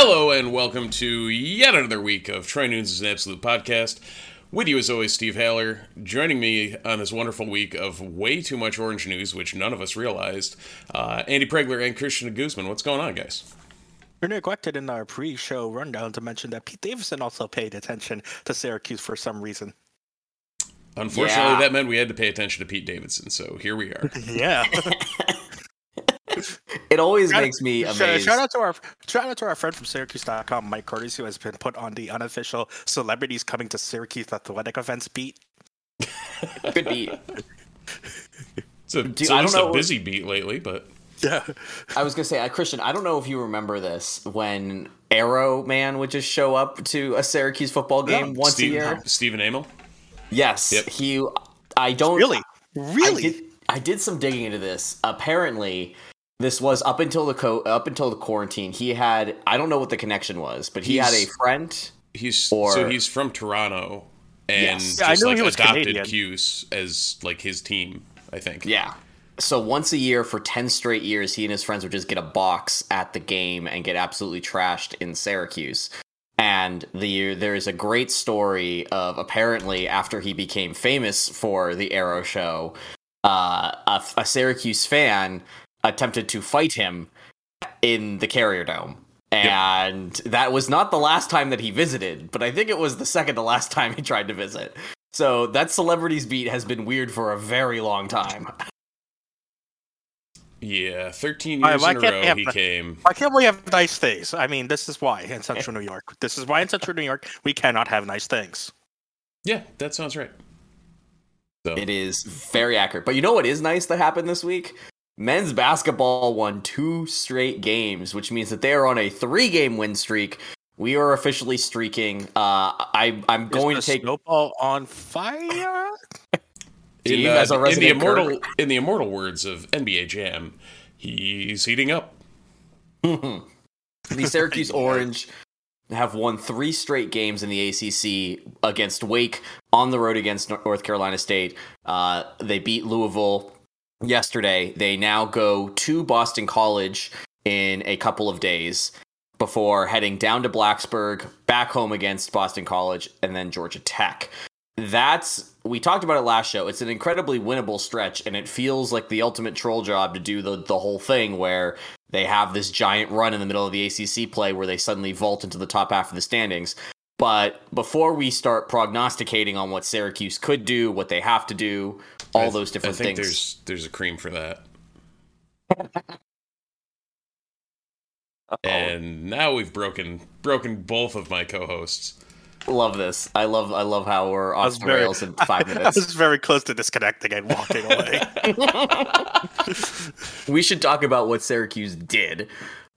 Hello and welcome to yet another week of Troy Nunes is an Absolute Podcast. With you as always, Steve Haller. Joining me on this wonderful week of way too much orange news, which none of us realized, uh, Andy Pregler and Christian Guzman. What's going on, guys? We neglected in our pre-show rundown to mention that Pete Davidson also paid attention to Syracuse for some reason. Unfortunately, Yeah. that meant we had to pay attention to Pete Davidson, so here we are. Yeah. It always Shout- makes me Shout, amazed. shout out to our shout out to our friend from Syracuse.com, Mike Curtis, who has been put on the unofficial celebrities coming to Syracuse athletic events beat. Good beat. It's a, Dude, it's I don't a busy beat lately, but Yeah. I was gonna say, uh, Christian. I don't know if you remember this when Arrow Man would just show up to a Syracuse football game once Steve, a year. Stephen Amell. Yes, Yep. he. I don't Really? I Really? did, I did some digging into this. Apparently, this was up until the co- up until the quarantine. He had I don't know what the connection was, but he had a friend. He's Or- so he's from Toronto, and Yes. just Yeah, I knew like he was adopted Canadian. Cuse as like his team. I think. Yeah. So once a year for 10 straight years, he and his friends would just get a box at the game and get absolutely trashed in Syracuse. And the there is a great story of apparently after he became famous for the Arrow show, uh, a, a Syracuse fan attempted to fight him in the Carrier Dome. And that was not the last time that he visited, but I think it was the second to last time he tried to visit. So that celebrities beat has been weird for a very long time. Yeah, thirteen I- years I in a can't row have he the- came. I can't really have nice things. I mean, this is why in Central New York. This is why in Central New York we cannot have nice things. Yeah, that sounds right. So It is very accurate. But you know what is nice that happened this week? Men's basketball won two straight games, which means that they are on a three game win streak. We are officially streaking. Uh, I, I'm Is going the to take. snowball on fire. in, Steve, uh, as a in the resident immortal in the immortal words of NBA Jam, he's heating up. the Syracuse Orange have won three straight games in the ACC against Wake on the road against North Carolina State. Uh, they beat Louisville yesterday. They now go to Boston College in a couple of days before heading down to Blacksburg, back home against Boston College, and then Georgia Tech. That's we talked about it last show. It's an incredibly winnable stretch, and it feels like the ultimate troll job to do the the whole thing where they have this giant run in the middle of the ACC play where they suddenly vault into the top half of the standings. But before we start prognosticating on what Syracuse could do, what they have to do, all I th- those different I think things. there's there's a cream for that. And now we've broken broken both of my co-hosts. Love this. I love I love how we're I off the very- rails in five I minutes. was very close to disconnecting and walking away. we should talk about what Syracuse did,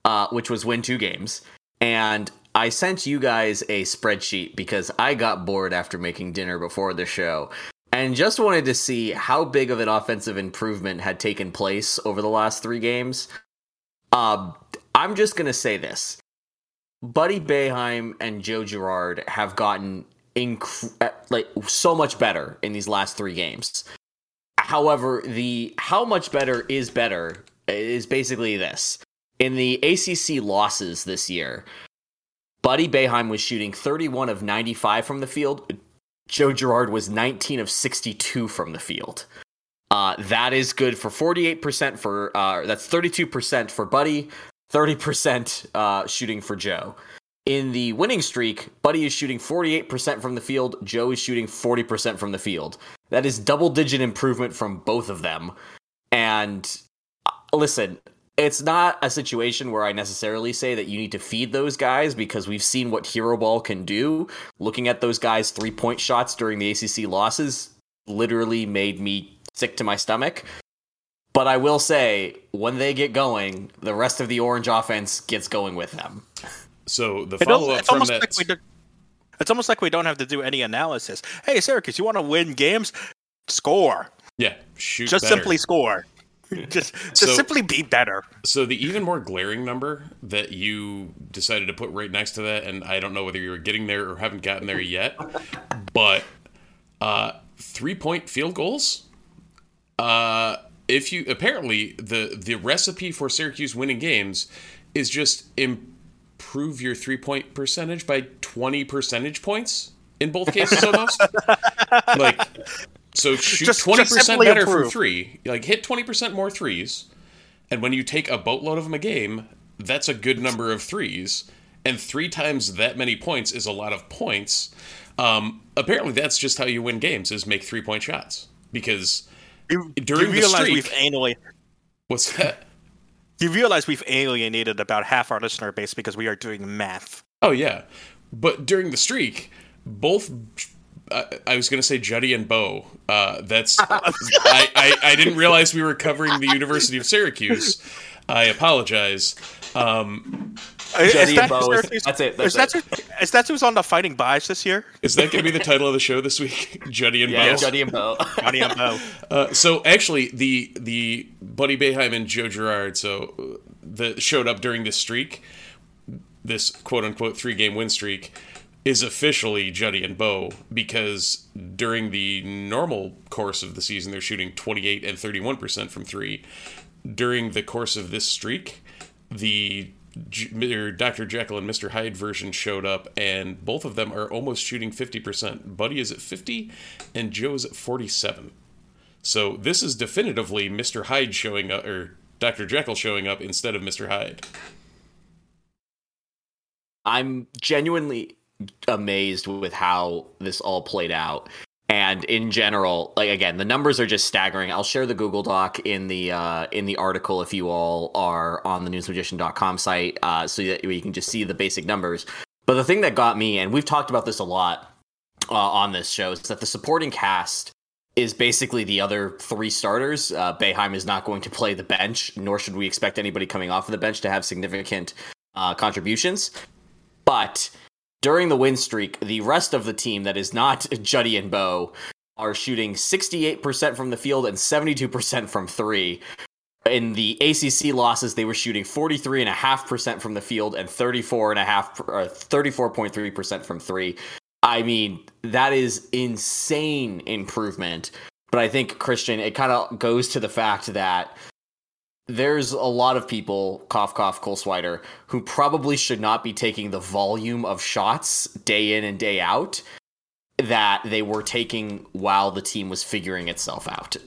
uh, which was win two games. And I sent you guys a spreadsheet because I got bored after making dinner before the show and just wanted to see how big of an offensive improvement had taken place over the last three games. Um, I'm just going to say this. Buddy Boeheim and Joe Girard have gotten inc- like so much better in these last three games. However, the how much better is better is basically this. In the ACC losses this year, Buddy Boeheim was shooting 31 of 95 from the field. Joe Girard was 19 of 62 from the field. Uh, that is good for 48% for, uh, that's 32% for Buddy, 30% uh, shooting for Joe. In the winning streak, Buddy is shooting 48% from the field, Joe is shooting 40% from the field. That is double digit improvement from both of them. And uh, listen, it's not a situation where I necessarily say that you need to feed those guys because we've seen what Hero Ball can do. Looking at those guys' three point shots during the ACC losses literally made me sick to my stomach. But I will say, when they get going, the rest of the Orange offense gets going with them. So the follow up from that. Like do, it's almost like we don't have to do any analysis. Hey, Syracuse, you want to win games? Score. Yeah, shoot. Just better. simply score. just just So- simply be better. So the even more glaring number that you decided to put right next to that, and I don't know whether you were getting there or haven't gotten there yet, but uh, three point field goals. Uh, if you apparently the the recipe for Syracuse winning games is just improve your three point percentage by twenty percentage points in both cases almost. like so shoot twenty percent better from three. Like hit twenty percent more threes. And when you take a boatload of them a game, that's a good number of threes. And three times that many points is a lot of points. Um, apparently, that's just how you win games: is make three point shots. Because You, During you the realize streak- we've annually what's that? you realize we've alienated about half our listener base because we are doing math. Oh yeah, but during the streak, both. I I was going to say Juddy and Bo. Uh, that's I, I, I didn't realize we were covering the University of Syracuse. I apologize. Um, Juddy and Bo is- Syracuse- that's it, is that's that who- is that who's on the Fighting Buys this year? is that going to be the title of the show this week? Juddy and Bo. Yeah, Bo. Juddy and Bo. Johnny and Bo. Uh, so actually, the the Buddy Boeheim and Joe Girard, so uh, the showed up during this streak, this quote unquote three game win streak, is officially Juddy and Bo because during the normal course of the season they're shooting twenty eight and thirty one percent from three. During the course of this streak, the Dr. Er, Jekyll and Mr. Hyde version showed up, and both of them are almost shooting 50%. Buddy is at 50, and Joe's at 47. So this is definitively Mr. Hyde showing up, er, or Dr. Jekyll showing up instead of Mr. Hyde. I'm genuinely amazed with how this all played out. And in general, like again, the numbers are just staggering. I'll share the Google Doc in the uh, in the article if you all are on the nunesmagician.com site, uh, so that you can just see the basic numbers. But the thing that got me, and we've talked about this a lot uh, on this show, is that the supporting cast is basically the other three starters. Uh, Boeheim is not going to play the bench, nor should we expect anybody coming off of the bench to have significant uh, contributions. But during the win streak, the rest of the team that is not Juddy and Bo are shooting 68% from the field and 72% from three. In the ACC losses, they were shooting 43.5% from the field and 34.5 or 34.3% from three. I mean, that is insane improvement. But I think Christian, it kind of goes to the fact that there's a lot of people, cough cough, Cole Swider, who probably should not be taking the volume of shots day in and day out that they were taking while the team was figuring itself out.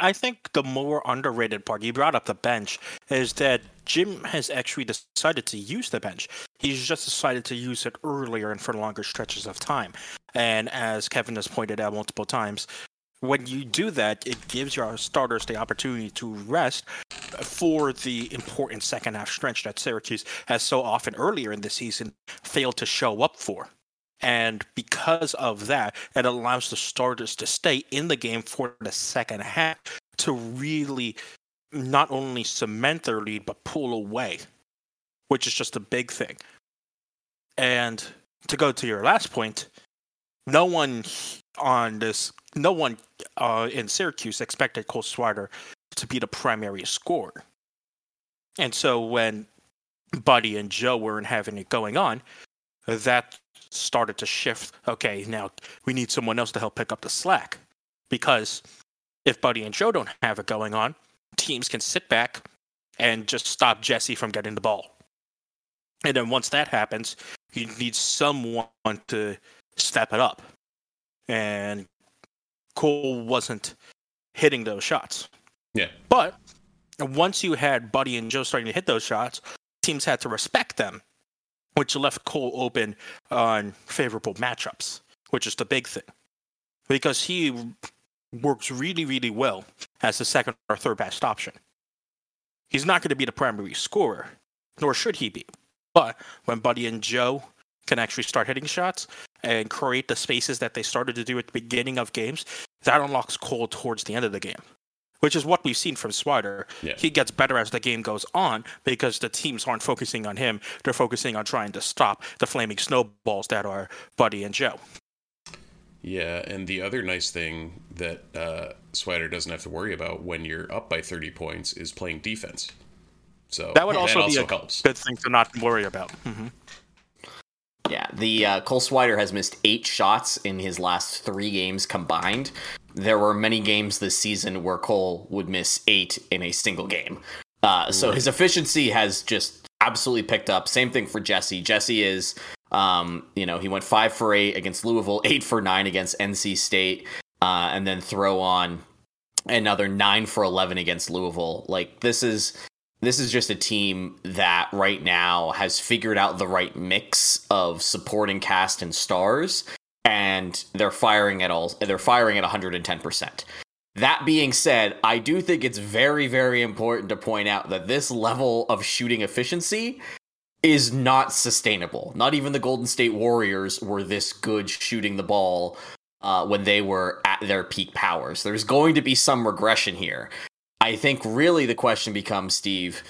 I think the more underrated part, you brought up the bench, is that Jim has actually decided to use the bench. He's just decided to use it earlier and for longer stretches of time. And as Kevin has pointed out multiple times, when you do that, it gives your starters the opportunity to rest for the important second half stretch that Syracuse has so often earlier in the season failed to show up for. And because of that, it allows the starters to stay in the game for the second half to really not only cement their lead, but pull away, which is just a big thing. And to go to your last point, no one on this, no one uh, in Syracuse expected Cole Swider to be the primary scorer. And so when Buddy and Joe weren't having it going on, that started to shift. Okay, now we need someone else to help pick up the slack. Because if Buddy and Joe don't have it going on, teams can sit back and just stop Jesse from getting the ball. And then once that happens, you need someone to step it up. And Cole wasn't hitting those shots. Yeah. But once you had Buddy and Joe starting to hit those shots, teams had to respect them, which left Cole open on favorable matchups, which is the big thing. Because he works really, really well as the second or third best option. He's not going to be the primary scorer, nor should he be. But when Buddy and Joe can actually start hitting shots and create the spaces that they started to do at the beginning of games, that unlocks Cole towards the end of the game. Which is what we've seen from Swider. Yeah. He gets better as the game goes on because the teams aren't focusing on him. They're focusing on trying to stop the flaming snowballs that are Buddy and Joe. Yeah, and the other nice thing that uh, Swider doesn't have to worry about when you're up by 30 points is playing defense. So That would also, also be a helps. good thing to not worry about. hmm Yeah, the uh, Cole Swider has missed eight shots in his last three games combined. There were many games this season where Cole would miss eight in a single game. Uh, so his efficiency has just absolutely picked up. Same thing for Jesse. Jesse is, um, you know, he went five for eight against Louisville, eight for nine against NC State, uh, and then throw on another nine for eleven against Louisville. Like this is this is just a team that right now has figured out the right mix of supporting cast and stars and they're firing at all they're firing at 110%. That being said, I do think it's very very important to point out that this level of shooting efficiency is not sustainable. Not even the Golden State Warriors were this good shooting the ball uh, when they were at their peak powers. There's going to be some regression here. I think really the question becomes, Steve,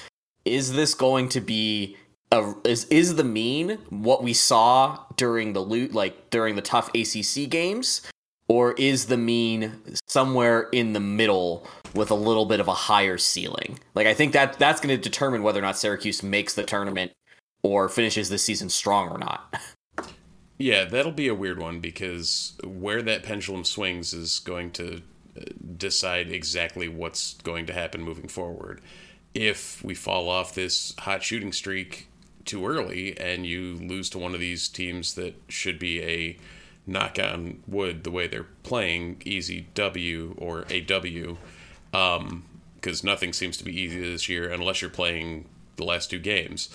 is this going to be a, is is the mean what we saw during the loot like during the tough ACC games, or is the mean somewhere in the middle with a little bit of a higher ceiling? Like I think that that's going to determine whether or not Syracuse makes the tournament or finishes the season strong or not. Yeah, that'll be a weird one because where that pendulum swings is going to decide exactly what's going to happen moving forward. If we fall off this hot shooting streak too early and you lose to one of these teams that should be a knock on wood the way they're playing, easy W or a W, because nothing seems to be easy this year unless you're playing the last two games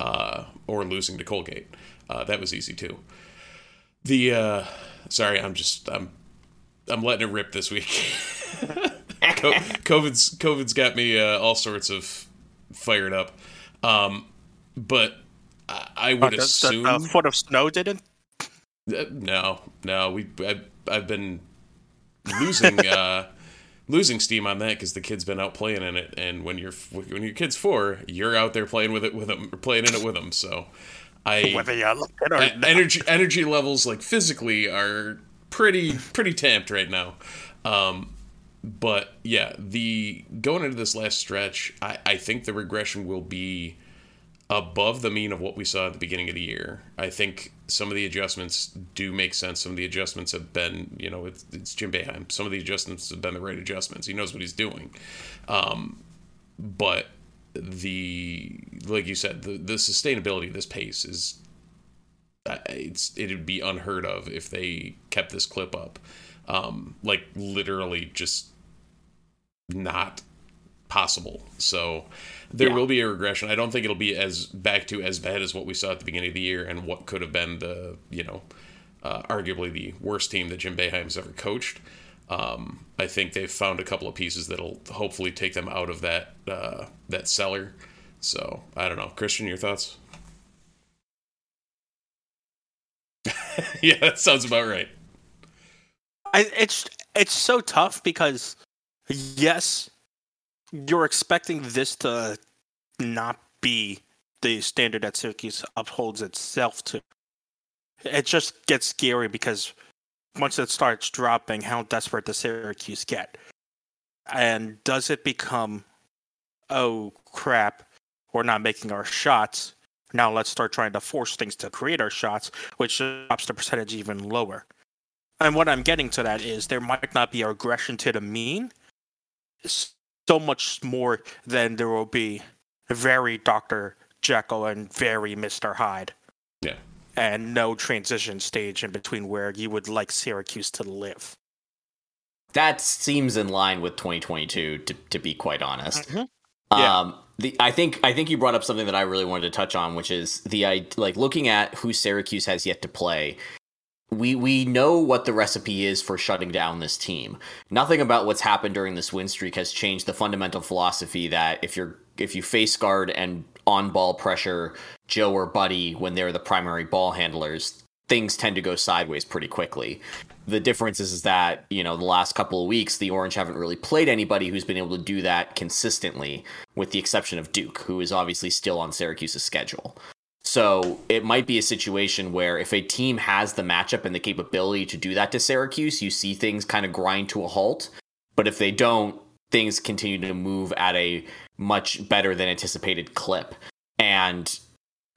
uh, or losing to Colgate. Uh, that was easy too. The uh, sorry, I'm just I'm I'm letting it rip this week. COVID's COVID's got me uh, all sorts of fired up, um, but I, I would the, assume the, foot of snow didn't. uh, no, no. We I, I've been losing uh, losing steam on that because the kid's been out playing in it, and when you're when your kid's four, you're out there playing with it with them, or playing in it with them. So I Whether you look at or not. energy energy levels like physically are pretty pretty tamped right now. Um, but yeah, the going into this last stretch, I, I think the regression will be above the mean of what we saw at the beginning of the year. I think some of the adjustments do make sense. Some of the adjustments have been, you know, it's, it's Jim Boeheim. Some of the adjustments have been the right adjustments. He knows what he's doing. Um, but the like you said, the the sustainability of this pace is it's it'd be unheard of if they kept this clip up. Um, like literally just not possible. So there Yeah. will be a regression. I don't think it'll be as back to as bad as what we saw at the beginning of the year and what could have been the you know uh, arguably the worst team that Jim Boeheim's ever coached. Um, I think they've found a couple of pieces that'll hopefully take them out of that uh, that cellar. So I don't know, Christian, your thoughts? yeah, that sounds about right. I, it's it's so tough because yes, you're expecting this to not be the standard that Syracuse upholds itself to. It just gets scary because once it starts dropping, how desperate does Syracuse get? And does it become, oh crap, we're not making our shots. Now let's start trying to force things to create our shots, which drops the percentage even lower. And what I'm getting to that is there might not be aggression to the mean so much more than there will be very Dr. Jekyll and very Mr. Hyde. Yeah. And no transition stage in between where you would like Syracuse to live. That seems in line with 2022, to, to be quite honest. Mhm. Yeah. Um, the I think I think you brought up something that I really wanted to touch on, which is the like looking at who Syracuse has yet to play. We we know what the recipe is for shutting down this team. Nothing about what's happened during this win streak has changed the fundamental philosophy that if you're if you face guard and on ball pressure Joe or Buddy when they're the primary ball handlers, things tend to go sideways pretty quickly. The difference is, is that, you know, the last couple of weeks, the Orange haven't really played anybody who's been able to do that consistently, with the exception of Duke, who is obviously still on Syracuse's schedule. So it might be a situation where if a team has the matchup and the capability to do that to Syracuse, you see things kind of grind to a halt. But if they don't, things continue to move at a much better than anticipated clip. And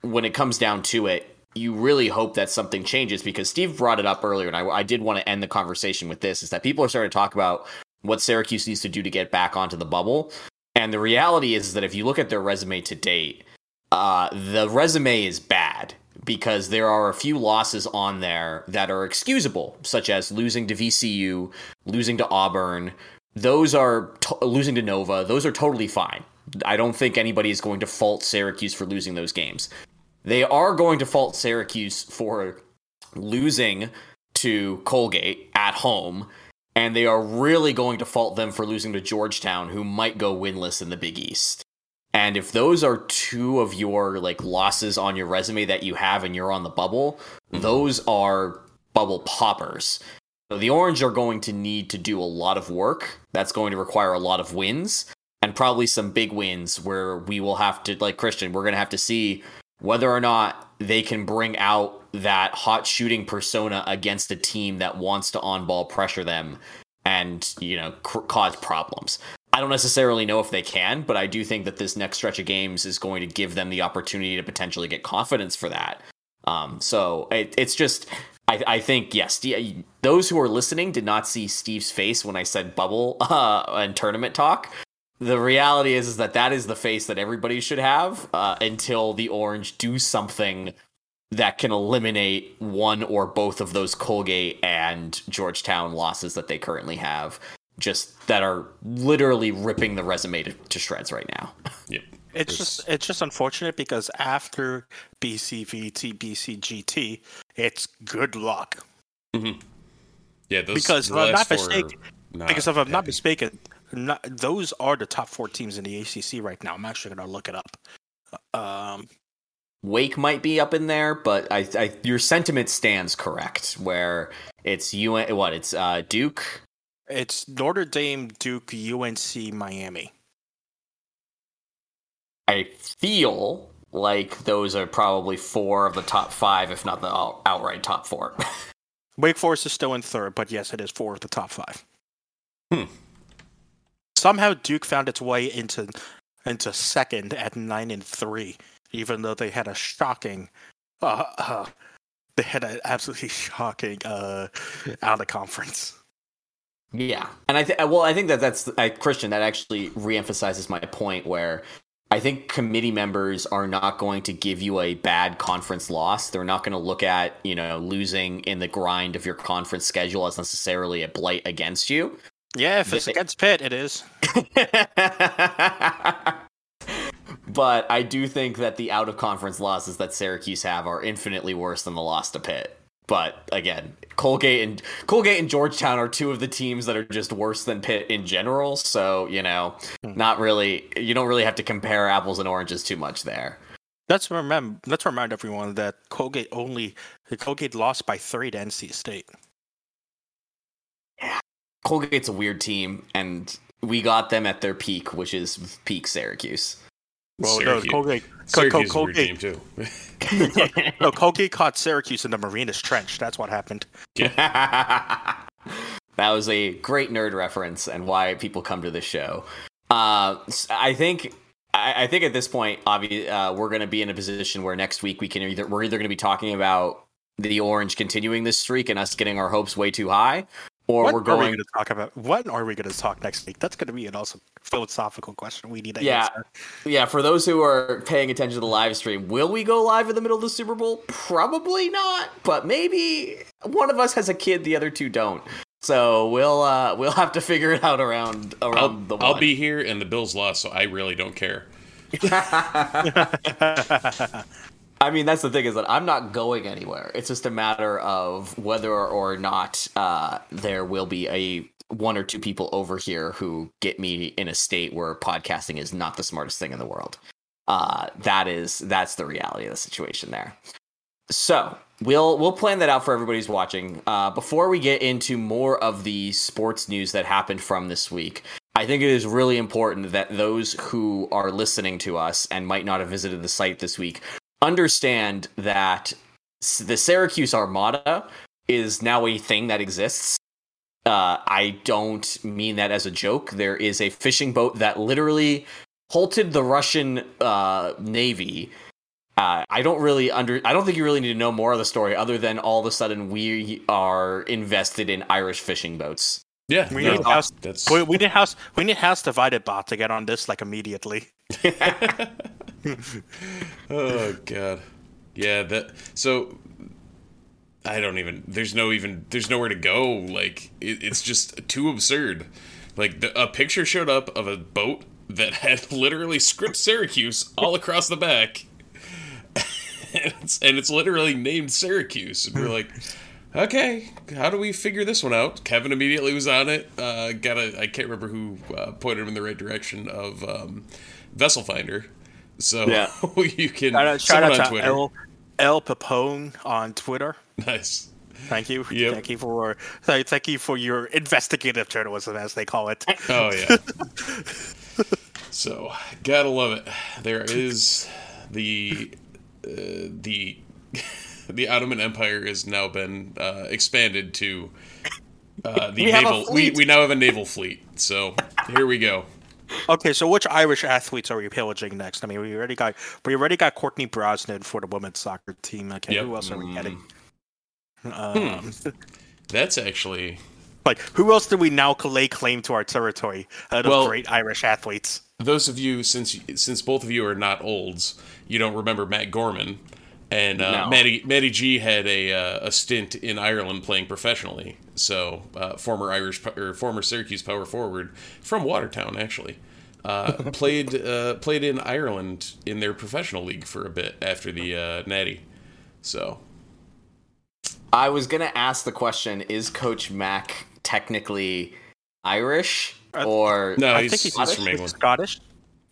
when it comes down to it, you really hope that something changes because Steve brought it up earlier, and I, I did want to end the conversation with this: is that people are starting to talk about what Syracuse needs to do to get back onto the bubble, and the reality is that if you look at their resume to date, uh, the resume is bad because there are a few losses on there that are excusable, such as losing to VCU, losing to Auburn. Those are losing to Nova. Those are totally fine. I don't think anybody is going to fault Syracuse for losing those games. They are going to fault Syracuse for losing to Colgate at home, and they are really going to fault them for losing to Georgetown, who might go winless in the Big East. And if those are two of your like losses on your resume that you have and you're on the bubble, mm-hmm. those are bubble poppers. So the Orange are going to need to do a lot of work. That's going to require a lot of wins and probably some big wins where we will have to like Christian, we're going to have to see whether or not they can bring out that hot shooting persona against a team that wants to on ball pressure them and, you know, cause problems. I don't necessarily know if they can, but I do think that this next stretch of games is going to give them the opportunity to potentially get confidence for that. Um, so it, it's just, I, I think, yes, those who are listening did not see Steve's face when I said bubble uh, and tournament talk. The reality is, is that that is the face that everybody should have uh, until the Orange do something that can eliminate one or both of those Colgate and Georgetown losses that they currently have just that are literally ripping the resume to, to shreds right now. Yep. It's There's- just it's just unfortunate because after BCVT, BCGT, it's good luck. Mm-hmm. Yeah, those Because if I'm not four mistaken- not because if I'm not happy. mistaken, not, those are the top four teams in the ACC right now. I'm actually going to look it up. Um, Wake might be up in there, but I, I your sentiment stands correct. Where it's UN, what it's uh, Duke, it's Notre Dame, Duke, UNC, Miami. I feel like those are probably four of the top five, if not the outright top four. Wake Forest is still in third, but yes, it is four of the top five. Hmm. Somehow Duke found its way into into second at nine and three, even though they had a shocking, uh, uh, they had an absolutely shocking uh, out of conference. Yeah, and I think well, I think that that's I, Christian. That actually reemphasizes my point where I think committee members are not going to give you a bad conference loss. They're not going to look at you know losing in the grind of your conference schedule as necessarily a blight against you. Yeah, if it's They- against Pitt, it is. but I do think that the out of conference losses that Syracuse have are infinitely worse than the loss to Pitt. But again, Colgate and Colgate and Georgetown are two of the teams that are just worse than Pitt in general. So you know, hmm. not really. You don't really have to compare apples and oranges too much there. Let's remember. Let's remind everyone that Colgate only Colgate lost by three to NC State. Colgate's a weird team, and we got them at their peak, which is peak Syracuse. Well, Syracuse- no, Colgate. Syracuse Col- is a weird team too. no, Colgate caught Syracuse in the Marianas Trench. That's what happened. that was a great nerd reference and why people come to this show. Uh, s- I think, I, I, I think at this point, obviously, uh, we're going to be in a position where next week we can either we're either going to be talking about the Orange continuing this streak and us getting our hopes way too high, or what we're are we going. going to talk about? What are we going to talk next week? That's going to be an awesome philosophical question we need to Yeah. answer. Yeah, for those who are paying attention to the live stream, will we go live in the middle of the Super Bowl? Probably not, but maybe one of us has a kid, the other two don't. So we'll uh, we'll have to figure it out around around I'll, the. I'll be here, and the Bills lost, so I really don't care. I mean, that's the thing is that I'm not going anywhere. It's just a matter of whether or not uh, there will be a one or two people over here who get me in a state where podcasting is not the smartest thing in the world. Uh, that is that's the reality of the situation there. So we'll we'll plan that out for everybody who's watching. Uh, before we get into more of the sports news that happened from this week, I think it is really important that those who are listening to us and might not have visited the site this week understand that the Syracuse Armada is now a thing that exists. Uh, I don't mean that as a joke. There is a fishing boat that literally halted the Russian uh, navy. Uh, I don't really under. I don't think you really need to know more of the story, other than all of a sudden we are invested in Irish fishing boats. Yeah, We no, need house. that's We, we need house. We need house divided bot to get on this like immediately. oh god, yeah. That so I don't even. There's no even. There's nowhere to go. Like it, it's just too absurd. Like the, a picture showed up of a boat that had literally script Syracuse all across the back, and it's, and it's literally named Syracuse. And we're like, okay, how do we figure this one out? Kevin immediately was on it. Uh, got a. I can't remember who uh, pointed him in the right direction of um, Vessel Finder. So Yeah. you can Shout out, shout out on to Twitter. El, El Papone on Twitter. Nice. Thank you. Yep. Thank you for th- thank you for your investigative journalism, as they call it. Oh yeah. so gotta love it. There is the uh, the the Ottoman Empire has now been uh, expanded to uh, the We have a naval. We, fleet. we now have a naval fleet. So here we go. Okay, so which Irish athletes are we pillaging next? I mean, we already got we already got Courtney Brosnan for the women's soccer team. Okay, Yep. who else are we Mm. getting? Hmm. Um, That's actually Like, who else do we now lay claim to our territory out of Well- great Irish athletes? those of you since since both of you are not olds, you don't remember Matt Gorman. And uh, No. Matty Matty G had a uh, a stint in Ireland playing professionally. So uh, former Irish po- or former Syracuse power forward from Watertown actually uh, played uh, played in Ireland in their professional league for a bit after the uh, Natty. So I was gonna ask the question: Is Coach Mack technically Irish I- or no, I he's, think he's he's from Scottish? England. Scottish.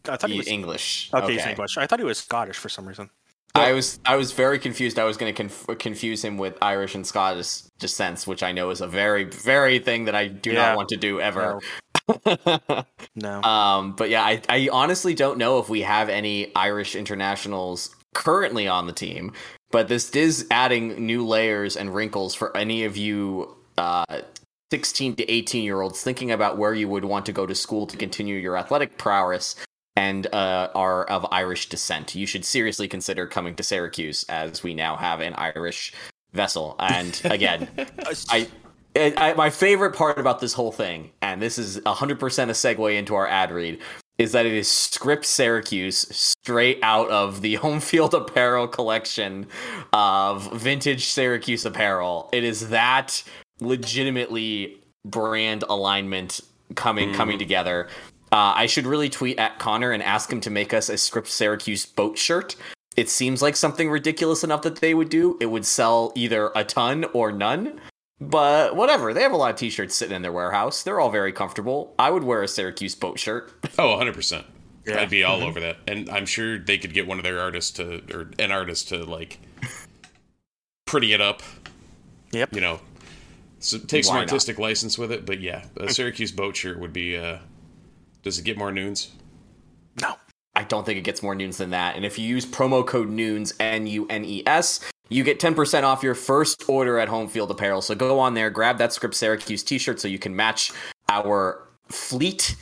I thought he he- was English? okay, He's English. I thought he was Scottish for some reason. I was I was very confused. I was going to conf- confuse him with Irish and Scottish descents, which I know is a very very thing that I do Yeah. not want to do ever. No. um, but yeah, I I honestly don't know if we have any Irish internationals currently on the team. But this is adding new layers and wrinkles for any of you uh, 16 to 18 year olds thinking about where you would want to go to school to continue your athletic prowess and uh, are of Irish descent. You should seriously consider coming to Syracuse as we now have an Irish vessel. And again, I, I, I my favorite part about this whole thing, and this is 100% a segue into our ad read, is that it is script Syracuse straight out of the home field apparel collection of vintage Syracuse apparel. It is that legitimately brand alignment coming coming together. Uh, I should really tweet at Connor and ask him to make us a script Syracuse boat shirt. It seems like something ridiculous enough that they would do. It would sell either a ton or none. But whatever, they have a lot of t-shirts sitting in their warehouse. They're all very comfortable. I would wear a Syracuse boat shirt. Oh, 100 percent. Yeah. I'd be all over that, and I'm sure they could get one of their artists to or an artist to like pretty it up. Yep. You know, so take some Why not? artistic license with it. But yeah, a Syracuse boat shirt would be. uh Does it get more noons? No. I don't think it gets more noons than that. And if you use promo code NOONS, N U N E S, you get 10% off your first order at Home Field Apparel. So go on there, grab that Script Syracuse t shirt so you can match our fleet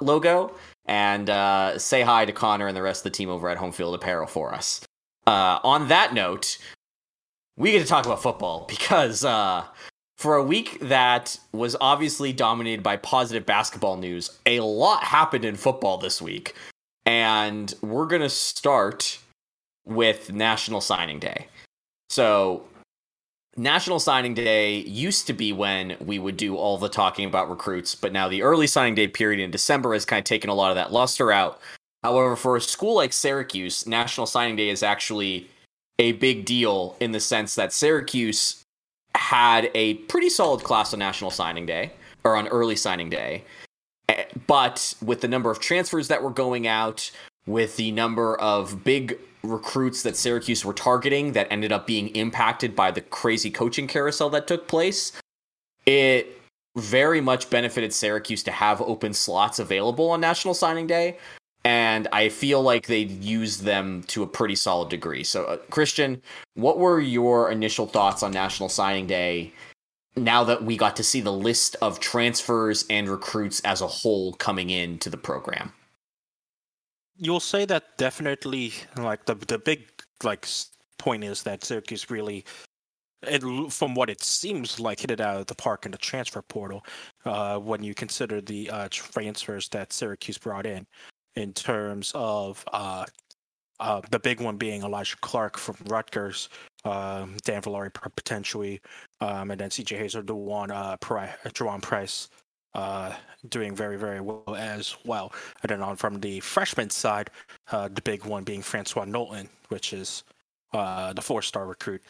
logo and uh, say hi to Connor and the rest of the team over at Home Field Apparel for us. Uh, on that note, we get to talk about football because uh, for a week that was obviously dominated by positive basketball news, a lot happened in football this week. And we're going to start with National Signing Day. So, National Signing Day used to be when we would do all the talking about recruits, but now the early signing day period in December has kind of taken a lot of that luster out. However, for a school like Syracuse, National Signing Day is actually a big deal in the sense that Syracuse had a pretty solid class on National Signing Day or on early signing day. Eh, but with the number of transfers that were going out, with the number of big recruits that Syracuse were targeting that ended up being impacted by the crazy coaching carousel that took place, it very much benefited Syracuse to have open slots available on National Signing Day. And I feel like they used them to a pretty solid degree. So, uh, Christian, what were your initial thoughts on National Signing Day now that we got to see the list of transfers and recruits as a whole coming into the program? you'll say that definitely like the the big like point is that Syracuse really it, from what it seems like hit it out of the park in the transfer portal uh, when you consider the uh, transfers that Syracuse brought in in terms of uh, uh the big one being Elijah Clark from Rutgers, um, Dan Villari potentially, um, and then CJ Hazer, the one uh, Pri- Juwan Price uh, doing very, very well as well. And then on from the freshman side, uh, the big one being Francois Nolton, which is uh, the four-star recruit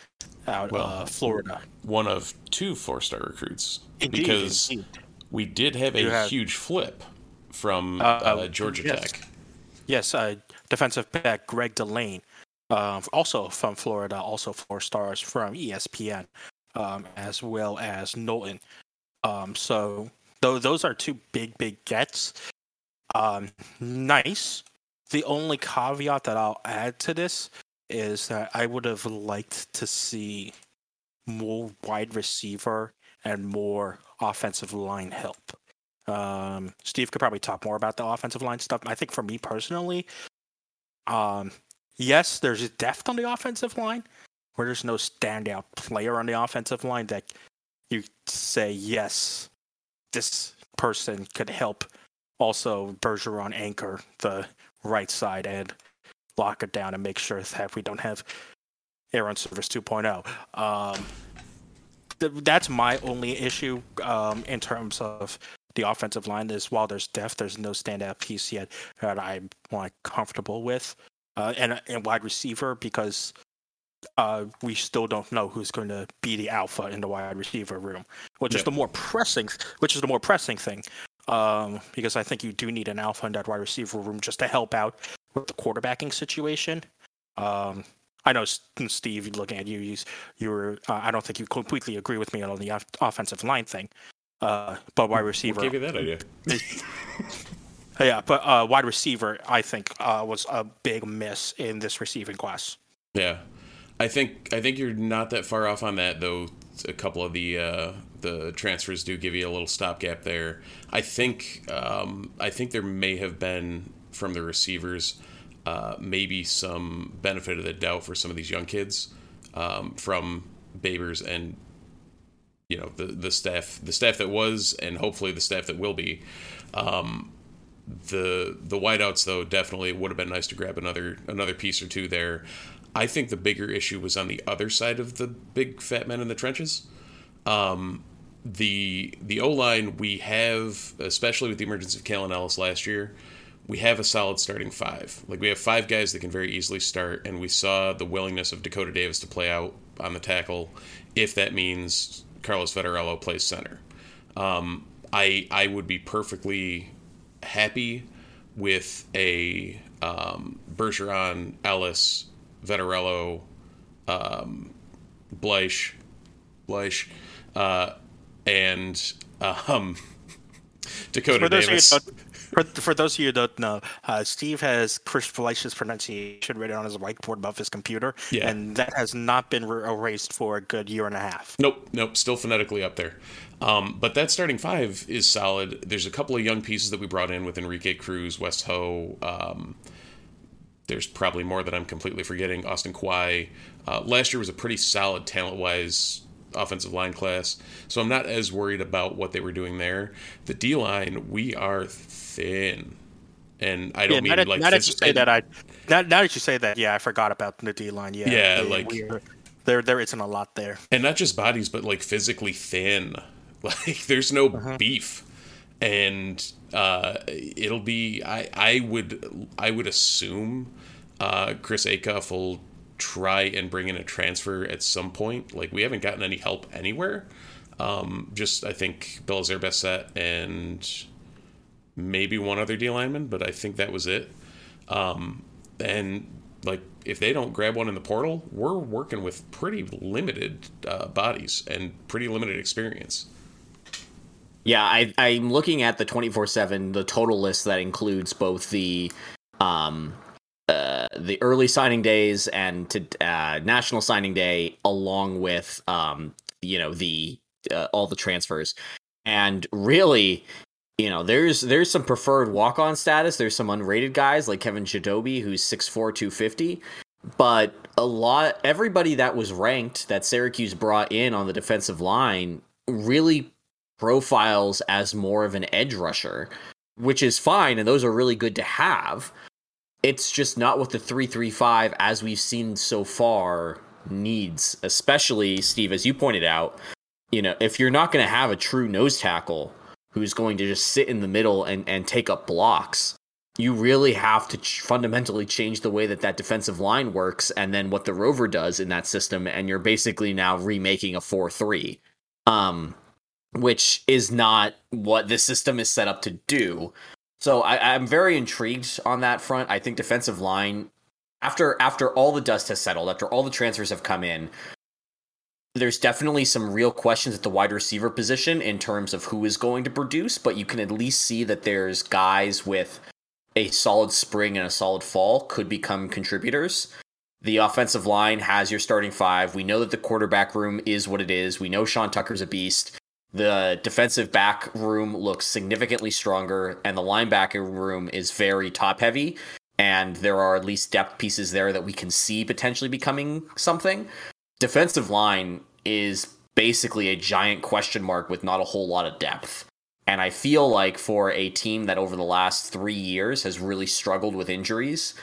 out well, of Florida. One of two four-star recruits, indeed, because indeed. we did have a have, huge flip from uh, uh, Georgia yes. Tech. Yes, uh, defensive back Greg Delaine, also from Florida, also four stars from ESPN, um, as well as Nolton. Um, so Though those are two big, big gets. Um, nice. The only caveat that I'll add to this is that I would have liked to see more wide receiver and more offensive line help. Um, Steve could probably talk more about the offensive line stuff. I think for me personally, um, yes, there's a depth on the offensive line, where there's no standout player on the offensive line that you say yes, this person could help also Bergeron anchor the right side and lock it down and make sure that we don't have Airon Servais 2.0. Um, th- that's my only issue um, in terms of the offensive line is while there's depth, there's no standout piece yet that I'm like comfortable with. Uh, and, and wide receiver because uh, we still don't know who's going to be the alpha in the wide receiver room, which is the more pressing, which is the more pressing thing, um, because I think you do need an alpha in that wide receiver room just to help out with the quarterbacking situation. Um, I know Steve, looking at you, you, you were. Uh, I don't think you completely agree with me on the off- offensive line thing, uh, but wide receiver. What gave you that idea? yeah, but uh, wide receiver, I think, uh, was a big miss in this receiving class. Yeah, I think I think you're not that far off on that though. A couple of the uh, the transfers do give you a little stopgap there. I think um, I think there may have been from the receivers uh, maybe some benefit of the doubt for some of these young kids um, from Babers and you know the the staff the staff that was and hopefully the staff that will be. Um, the the wideouts though definitely would have been nice to grab another another piece or two there. I think the bigger issue was on the other side of the big fat men in the trenches. Um, the the O line we have, especially with the emergence of Kalen Ellis last year, we have a solid starting five. Like we have five guys that can very easily start, and we saw the willingness of Dakota Davis to play out on the tackle, if that means Carlos Vettorello plays center. Um, I I would be perfectly happy with a um, Bergeron Ellis Vettorello, um, Bleich, Bleich, uh, and um, Dakota Davis. For, for those of you who don't know, uh, Steve has Chris Bleich's pronunciation written on his whiteboard above his computer, Yeah. and that has not been re- erased for a good year and a half. Nope, nope, still phonetically up there. Um, but that starting five is solid. There's a couple of young pieces that we brought in with Enrique Cruz, West Ho. Um, there's probably more that I'm completely forgetting. Austin Kwai. Uh, last year was a pretty solid talent wise offensive line class. So I'm not as worried about what they were doing there. The D line, we are thin. And I don't Yeah, mean like you phys- say that, I now, now that you say that, yeah, I forgot about the D line. Yeah, Yeah, like- there there isn't a lot there. and not just bodies but like physically thin like there's no beef and uh it'll be i i would i would assume uh chris Achuff will try and bring in a transfer at some point like we haven't gotten any help anywhere um just i think Belizaire Bassette and maybe one other d lineman but i think that was it um and like if they don't grab one in the portal, we're working with pretty limited uh, bodies and pretty limited experience. Yeah, I, I'm looking at the 24 7, the total list that includes both the um, uh, the early signing days and to uh, national signing day, along with um, you know the uh, all the transfers. And really, you know, there's there's some preferred walk on status. There's some unrated guys like Kevin Jobity, who's 6'4", 250. But a lot, everybody that was ranked that Syracuse brought in on the defensive line really profiles as more of an edge rusher, which is fine, and those are really good to have. It's just not what the 335, as we've seen so far, needs, especially, Steve, as you pointed out. You know, if you're not going to have a true nose tackle who's going to just sit in the middle and, and take up blocks, you really have to ch- fundamentally change the way that that defensive line works and then what the rover does in that system and you're basically now remaking a 4-3 um which is not what this system is set up to do. So I, i'm very intrigued on that front. I think defensive line after after all the dust has settled after all the transfers have come in there's definitely some real questions at the wide receiver position in terms of who is going to produce but you can at least see that there's guys with a solid spring and a solid fall could become contributors. The offensive line has your starting five. We know that the quarterback room is what it is. We know Sean Tucker's a beast. The defensive back room looks significantly stronger, and the linebacker room is very top heavy. And there are at least depth pieces there that we can see potentially becoming something. Defensive line is basically a giant question mark with not a whole lot of depth. And I feel like for a team that over the last three years has really struggled with injuries,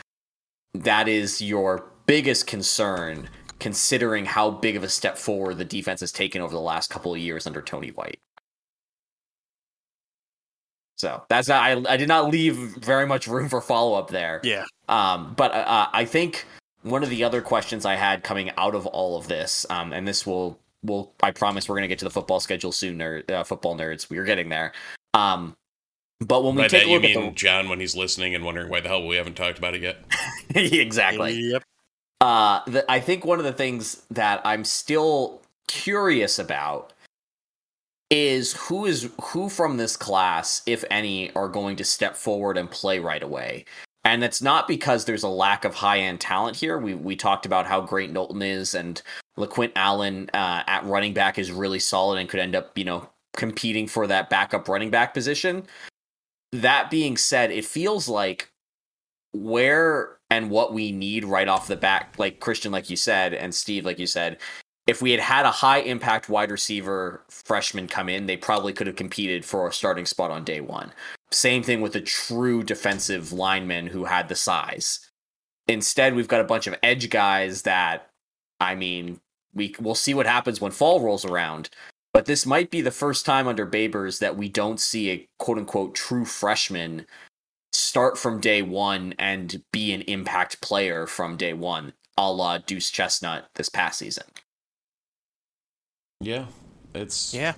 that is your biggest concern, considering how big of a step forward the defense has taken over the last couple of years under Tony White. So that's not, I, I did not leave very much room for follow up there. Yeah. Um, but uh, I think one of the other questions I had coming out of all of this, um, and this will will I promise we're gonna get to the football schedule soon, nerd, uh, football nerds. We're getting there. Um, but when we By take that a you look at mean John when he's listening and wondering why the hell we haven't talked about it yet. exactly, Yep. uh, the, I think one of the things that I'm still curious about is who is who from this class, if any, are going to step forward and play right away. And it's not because there's a lack of high end talent here. We we talked about how great Nolton is, and LeQuint Allen uh, at running back is really solid and could end up, you know, competing for that backup running back position. That being said, it feels like where and what we need right off the bat, like Christian, like you said, and Steve, like you said, if we had had a high impact wide receiver freshman come in, they probably could have competed for a starting spot on day one. Same thing with a true defensive lineman who had the size. Instead, we've got a bunch of edge guys that, I mean, we we'll see what happens when fall rolls around. But this might be the first time under Babers that we don't see a quote unquote true freshman start from day one and be an impact player from day one, a la Deuce Chestnut this past season. Yeah, it's Yeah.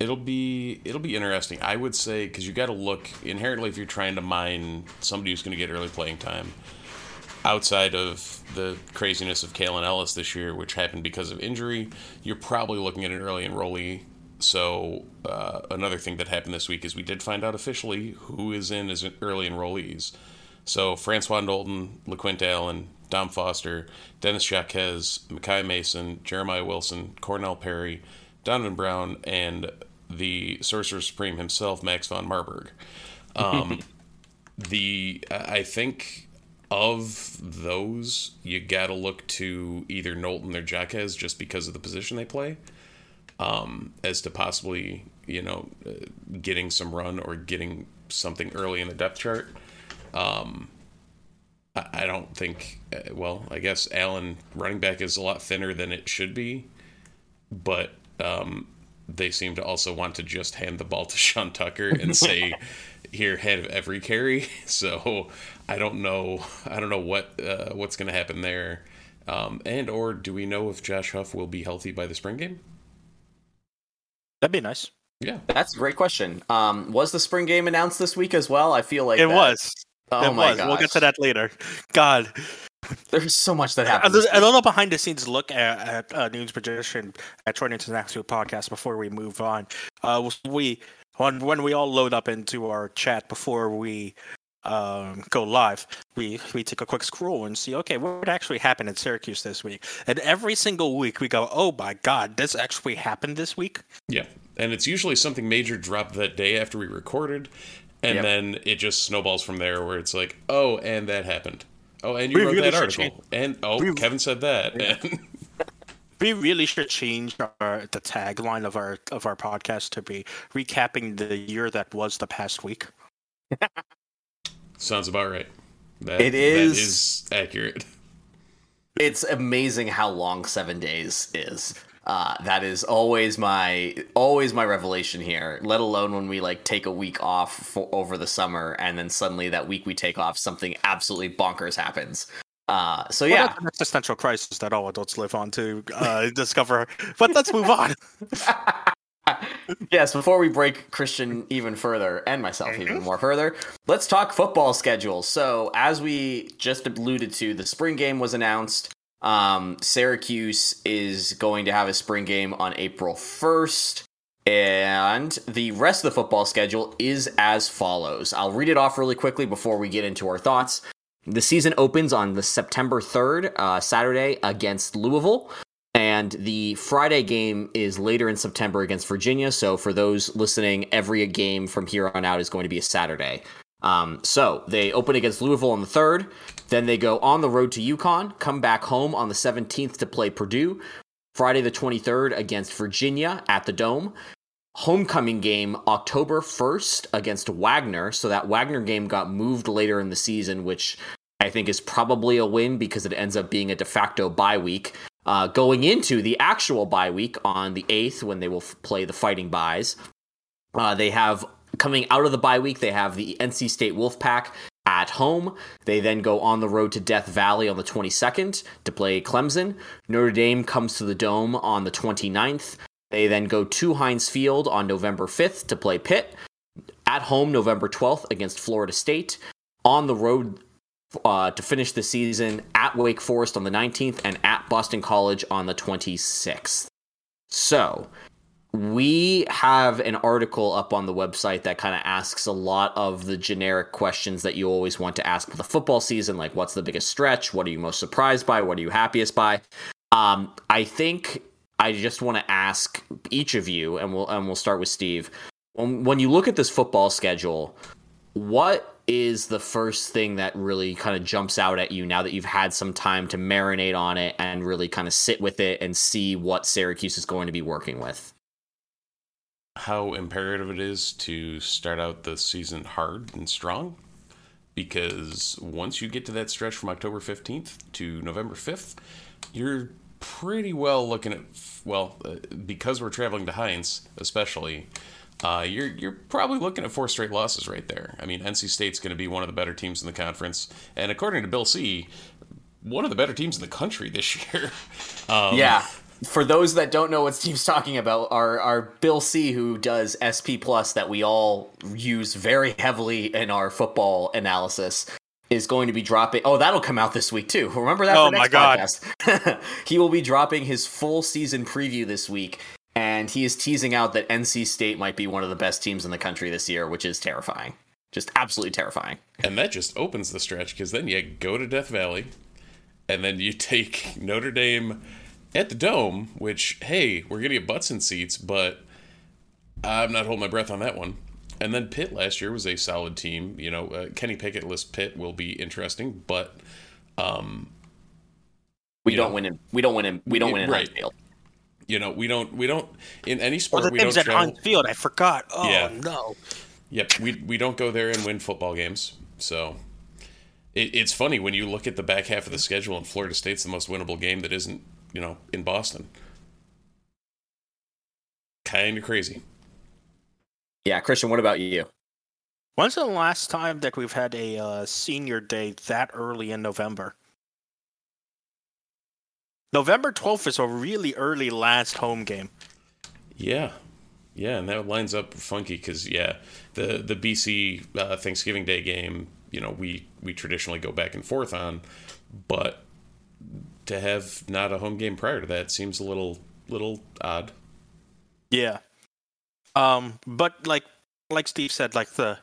It'll be it'll be interesting. I would say because you got to look inherently if you're trying to mine somebody who's going to get early playing time. Outside of the craziness of Kalen Ellis this year, which happened because of injury, you're probably looking at an early enrollee so uh, another thing that happened this week is we did find out officially who is in as early enrollees. So Francois Nolton, LeQuint Allen, Dom Foster, Dennis Jacques, Makai Mason, Jeremiah Wilson, Cornell Perry, Donovan Brown, and the Sorcerer Supreme himself, Max von Marburg. Um, the I think of those, you got to look to either Nolton or Jacques just because of the position they play, um, as to possibly you know uh, getting some run or getting something early in the depth chart. Um, I, I don't think. Uh, well, I guess Allen running back is a lot thinner than it should be, but um, they seem to also want to just hand the ball to Sean Tucker and say, "Here, head of every carry." So I don't know. I don't know what uh, what's going to happen there. Um, and or do we know if Josh Huff will be healthy by the spring game? That'd be nice. Yeah, That's a great question. Um, was the spring game announced this week as well? I feel like It that- was. Oh it my was. We'll get to that later. God, There's so much that a, happened. little- this a week. little behind the scenes look at, at uh, news projection at Troy International podcast before we move on. Uh, we when when we all load up into our chat before we um, go live, we we take a quick scroll and see okay what actually happened in Syracuse this week. And every single week we go, oh my god, this actually happened this week. yeah, and it's usually something major dropped that day after we recorded, and Yep. then it just snowballs from there. Where it's like, oh, and that happened. Oh, and you We wrote really that should article, and oh, we- Kevin said that, and We really should change our, the tagline of our of our podcast to be recapping the year that was the past week. sounds about right. That, It is- that is accurate. it's amazing how long seven days is. Uh, that is always my always my revelation here. Let alone when we like take a week off for, over the summer, and then suddenly that week we take off, something absolutely bonkers happens. Uh, so Well, yeah, that's an existential crisis that all adults live on to uh, discover. But let's move on. yes, before we break Christian even further and myself even more further, let's talk football schedule. So, as we just alluded to, the spring game was announced. Um, Syracuse is going to have a spring game on April 1st. And the rest of the football schedule is as follows. I'll read it off really quickly before we get into our thoughts. The season opens on the September 3rd, uh, Saturday, against Louisville. And the Friday game is later in September against Virginia. So for those listening, every game from here on out is going to be a Saturday. Um, so they open against Louisville on the 3rd. Then they go on the road to UConn, come back home on the 17th to play Purdue. Friday the 23rd against Virginia at the Dome. Homecoming game October 1st against Wagner. So that Wagner game got moved later in the season, which I think is probably a win because it ends up being a de facto bye week. Uh, going into the actual bye week on the 8th when they will f- play the Fighting Buys, uh, they have coming out of the bye week, they have the NC State Wolfpack at home. They then go on the road to Death Valley on the 22nd to play Clemson. Notre Dame comes to the Dome on the 29th. They then go to Heinz Field on November 5th to play Pitt. At home, November 12th against Florida State. On the road uh, to finish the season at Wake Forest on the 19th and at Boston College on the 26th. So, we have an article up on the website that kind of asks a lot of the generic questions that you always want to ask with a football season, like what's the biggest stretch? What are you most surprised by? What are you happiest by? Um, I think I just want to ask each of you, and we'll and we'll start with Steve. When, when you look at this football schedule, what is the first thing that really kind of jumps out at you now that you've had some time to marinate on it and really kind of sit with it and see what Syracuse is going to be working with? How imperative it is to start out the season hard and strong because once you get to that stretch from October 15th to November 5th, you're pretty well looking at well uh, because we're traveling to Heinz especially uh, you're you're probably looking at four straight losses right there. I mean, NC State's going to be one of the better teams in the conference, and according to Bill C, one of the better teams in the country this year. Um, yeah. For those that don't know what Steve's talking about, our our Bill C, who does SP Plus, that we all use very heavily in our football analysis, is going to be dropping. Oh, that'll come out this week too. Remember that? Oh my God. podcast. he will be dropping his full season preview this week, and and he is teasing out that NC State might be one of the best teams in the country this year, which is terrifying. Just absolutely terrifying. And that just opens the stretch because then you go to Death Valley, and then you take Notre Dame at the Dome, which, hey, we're going to get butts in seats, but I'm not holding my breath on that one. And then Pitt last year was a solid team. You know, uh, Kenny Pickett list Pitt will be interesting, but um, we don't know, win in we don't win in we don't win in right. Field. You know, we don't we don't in any sport Well, the we don't game's at travel. Heinz Field. I forgot. Oh Yeah. no. Yep, we we don't go there and win football games. So it, it's funny when you look at the back half of the schedule and Florida State's the most winnable game that isn't you know in Boston. Kind of crazy. Yeah, Christian, what about you? When's the last time that we've had a uh, senior day that early in November? November 12th is a really early last home game. Yeah, yeah, and that lines up funky because yeah, the the BC uh, Thanksgiving Day game, you know, we we traditionally go back and forth on, but to have not a home game prior to that seems a little little odd. Yeah. Um, but like like Steve said, like the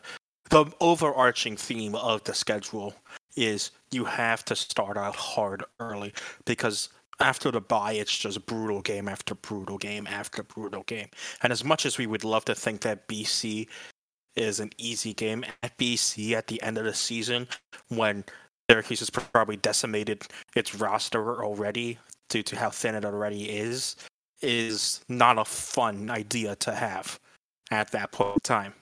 the overarching theme of the schedule is you have to start out hard early because after the bye it's just brutal game after brutal game after brutal game. And as much as we would love to think that BC is an easy game at BC at the end of the season when Syracuse has probably decimated its roster already due to how thin it already is, is not a fun idea to have at that point in time.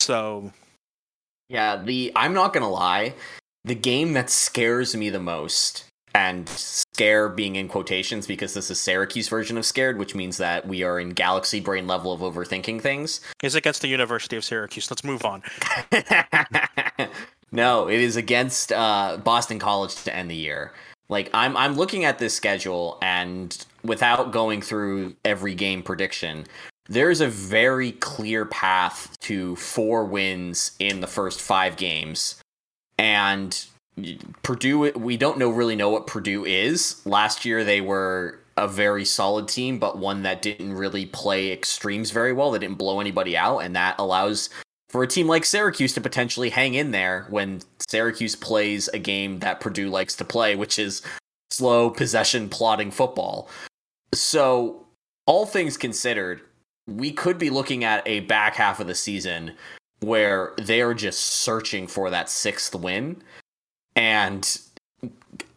So Yeah, the I'm not gonna lie, the game that scares me the most, and scare being in quotations because this is Syracuse version of scared, which means that we are in galaxy brain level of overthinking things. is against the University of Syracuse. Let's move on. no, it is against uh, Boston College to end the year. Like I'm I'm looking at this schedule and without going through every game prediction, there's a very clear path to four wins in the first 5 games. And Purdue we don't know really know what Purdue is. Last year they were a very solid team but one that didn't really play extremes very well. They didn't blow anybody out and that allows for a team like Syracuse to potentially hang in there when Syracuse plays a game that Purdue likes to play, which is slow possession plotting football. So, all things considered, we could be looking at a back half of the season where they are just searching for that sixth win. And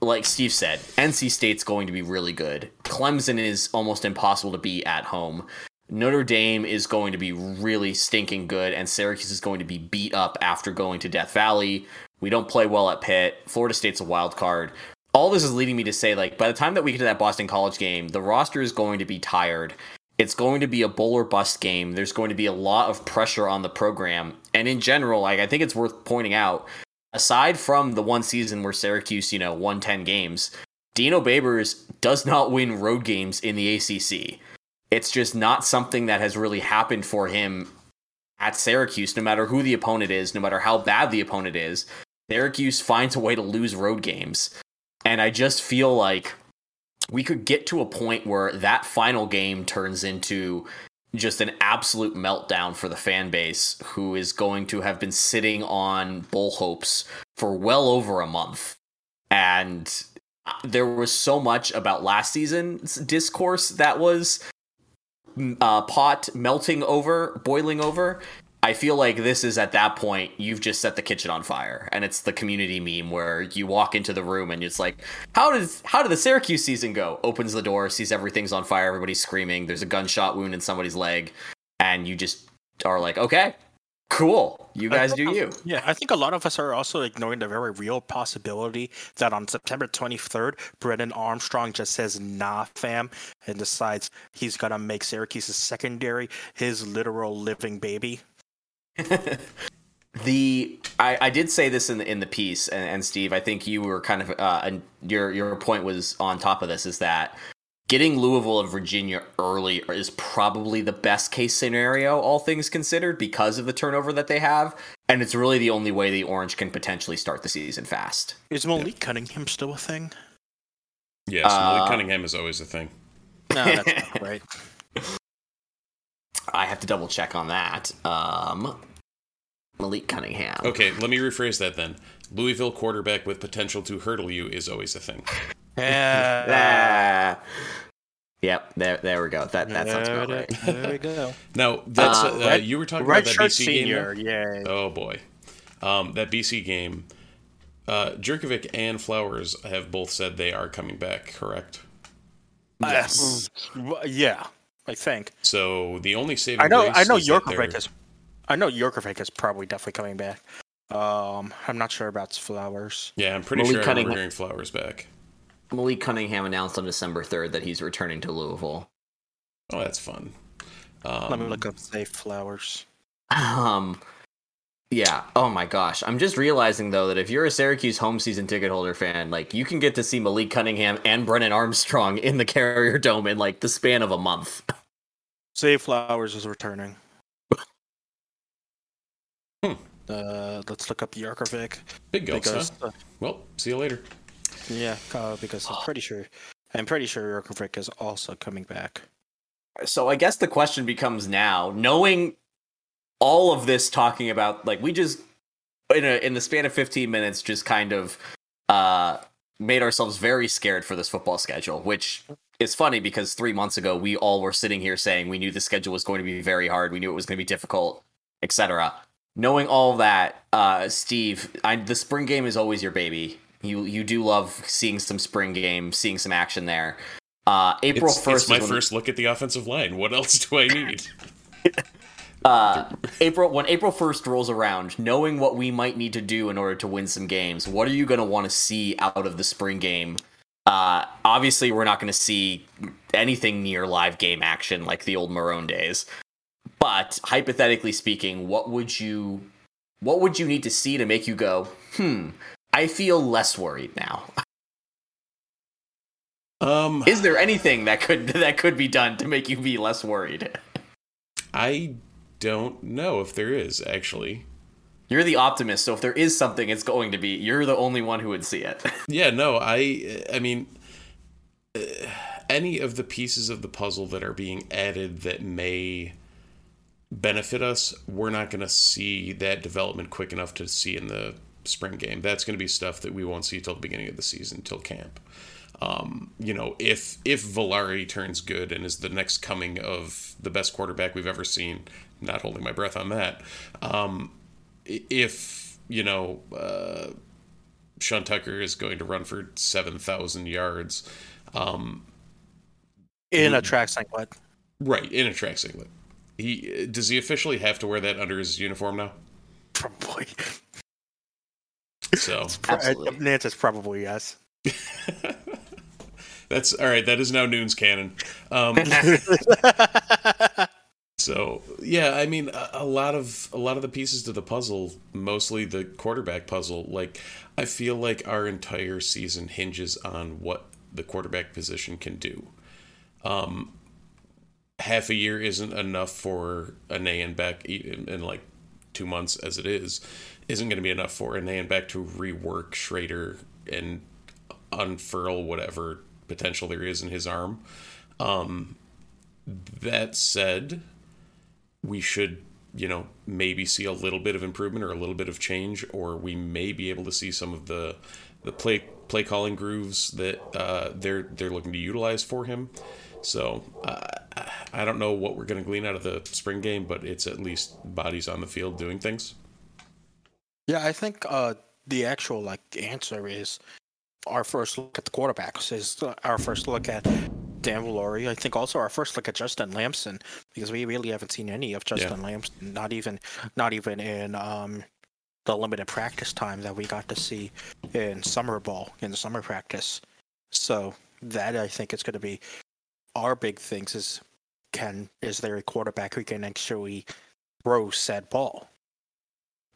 like Steve said, NC State's going to be really good. Clemson is almost impossible to beat at home. Notre Dame is going to be really stinking good, and Syracuse is going to be beat up after going to Death Valley. We don't play well at Pitt. Florida State's a wild card. All this is leading me to say, like, by the time that we get to that Boston College game, the roster is going to be tired. It's going to be a bowl or bust game. There's going to be a lot of pressure on the program. And in general, like, I think it's worth pointing out, aside from the one season where Syracuse, you know, won 10 games, Dino Babers does not win road games in the ACC it's just not something that has really happened for him at Syracuse, no matter who the opponent is, no matter how bad the opponent is. Syracuse finds a way to lose road games. And I just feel like we could get to a point where that final game turns into just an absolute meltdown for the fan base who is going to have been sitting on bull hopes for well over a month. And there was so much about last season's discourse that was uh, pot melting over, boiling over. I feel like this is at that point you've just set the kitchen on fire, and it's the community meme where you walk into the room and it's like, how does how did the Syracuse season go? Opens the door, sees everything's on fire, everybody's screaming. There's a gunshot wound in somebody's leg, and you just are like, okay, cool, you guys do you. Yeah, I think a lot of us are also ignoring the very real possibility that on September 23rd, Brennan Armstrong just says, nah, fam, and decides he's going to make Syracuse's secondary his literal living baby. the I, I did say this in the in the piece, and, and Steve, I think you were kind of uh, and your your point was on top of this is that getting Louisville and Virginia early is probably the best case scenario, all things considered, because of the turnover that they have, and it's really the only way the Orange can potentially start the season fast. Is Malik Cunningham still a thing? Yes, Malik Uh, Cunningham is always a thing. No, that's not right. I have to double check on that. Um, Malik Cunningham. Okay, let me rephrase that then. Louisville quarterback with potential to hurdle you is always a thing. Yeah. Ah. Yep, there, there we go. That that sounds about right. There we go. Now, that's Uh, uh, Red- you were talking Red about that BC senior, game. yay. there? Oh boy, um, that BC game. Uh, Jurkovec and Flowers have both said they are coming back. Correct. Yes. Uh, yeah, I think. So the only saving I know. grace I know is that Yorkovic they're- is. I know Yorkovic is probably definitely coming back. Um, I'm not sure about Flowers. Yeah, I'm pretty Malik sure I remember Cunningham- hearing Flowers back. Malik Cunningham announced on December 3rd that he's returning to Louisville. Oh, that's fun. Um, Let me look up Zay Flowers. Um, yeah. Oh my gosh. I'm just realizing though that if you're a Syracuse home season ticket holder fan, like you can get to see Malik Cunningham and Brennan Armstrong in the Carrier Dome in like the span of a month. Zay Flowers is returning. Hmm. Uh, let's look up Yorkovic Big ghost, because huh? uh, Well, see you later. Yeah, uh, because I'm pretty sure I'm pretty sure Yorkovic is also coming back. So I guess the question becomes now, knowing all of this talking about like we just in a in the span of 15 minutes just kind of uh made ourselves very scared for this football schedule, which is funny because 3 months ago we all were sitting here saying we knew the schedule was going to be very hard, we knew it was going to be difficult, etc. Knowing all that, uh Steve, I, the spring game is always your baby. You you do love seeing some spring game, seeing some action there. Uh, April first. my first look at the offensive line. What else do I need? uh, April when April first rolls around, knowing what we might need to do in order to win some games, what are you going to want to see out of the spring game? Uh, obviously, we're not going to see anything near live game action like the old Marrone days. But hypothetically speaking, what would you what would you need to see to make you go, hmm? I feel less worried now. Um, Is there anything that could that could be done to make you be less worried? I don't know if there is actually. You're the optimist, so if there is something, it's going to be you're the only one who would see it. Yeah, no, I I mean uh, any of the pieces of the puzzle that are being added that may benefit us, we're not going to see that development quick enough to see in the spring game. That's going to be stuff that we won't see till the beginning of the season, till camp. Um, you know, if if Villari turns good and is the next coming of the best quarterback we've ever seen, not holding my breath on that. Um, if you know, uh, Sean Tucker is going to run for seven thousand yards, um, In a track singlet. right in a track singlet. He does he officially have to wear that under his uniform now? Probably. So Absolutely. The answer's probably yes. that's all right. That is now Nunes canon. Um, So yeah, I mean, a, a lot of a lot of the pieces to the puzzle, mostly the quarterback puzzle. Like, I feel like our entire season hinges on what the quarterback position can do. Um, half a year isn't enough for an A and back in, in like two months as it is, isn't going to be enough for an A and back to rework Shrader and unfurl whatever potential there is in his arm. Um, that said, we should, you know, maybe see a little bit of improvement or a little bit of change, or we may be able to see some of the the play play calling grooves that uh, they're they're looking to utilize for him. So uh, I don't know what we're going to glean out of the spring game, but it's at least bodies on the field doing things. Yeah, I think uh, the actual like answer is our first look at the quarterbacks is our first look at Dan Villari. I think also our first look at Justin Lamson because we really haven't seen any of Justin Lamson. Not even, not even in um, the limited practice time that we got to see in summer ball in the summer practice. So that I think is going to be our big things is can is there a quarterback who can actually throw said ball?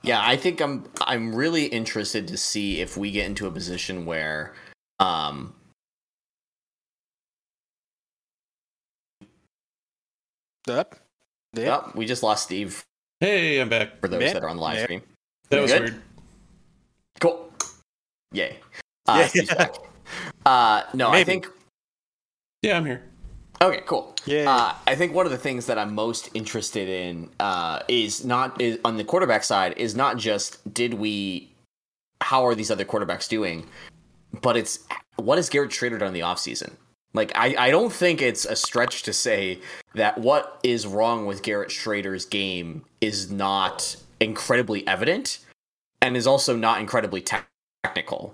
Yeah, I think I'm I'm really interested to see if we get into a position where um Yep. Yep. oh, we just lost Steve Hey, I'm back. for those Yeah, that are on the live yeah. stream. That was Good? weird. Cool. Yay. Uh, Yeah. Uh no, I think Yeah, I'm here. Okay, cool. Yeah. Uh, I think one of the things that I'm most interested in uh, is not is on the quarterback side is not just did we how are these other quarterbacks doing, but it's what has Garrett Shrader done in the offseason? Like I, I don't think it's a stretch to say that what is wrong with Garrett Shrader's game is not incredibly evident and is also not incredibly te- technical.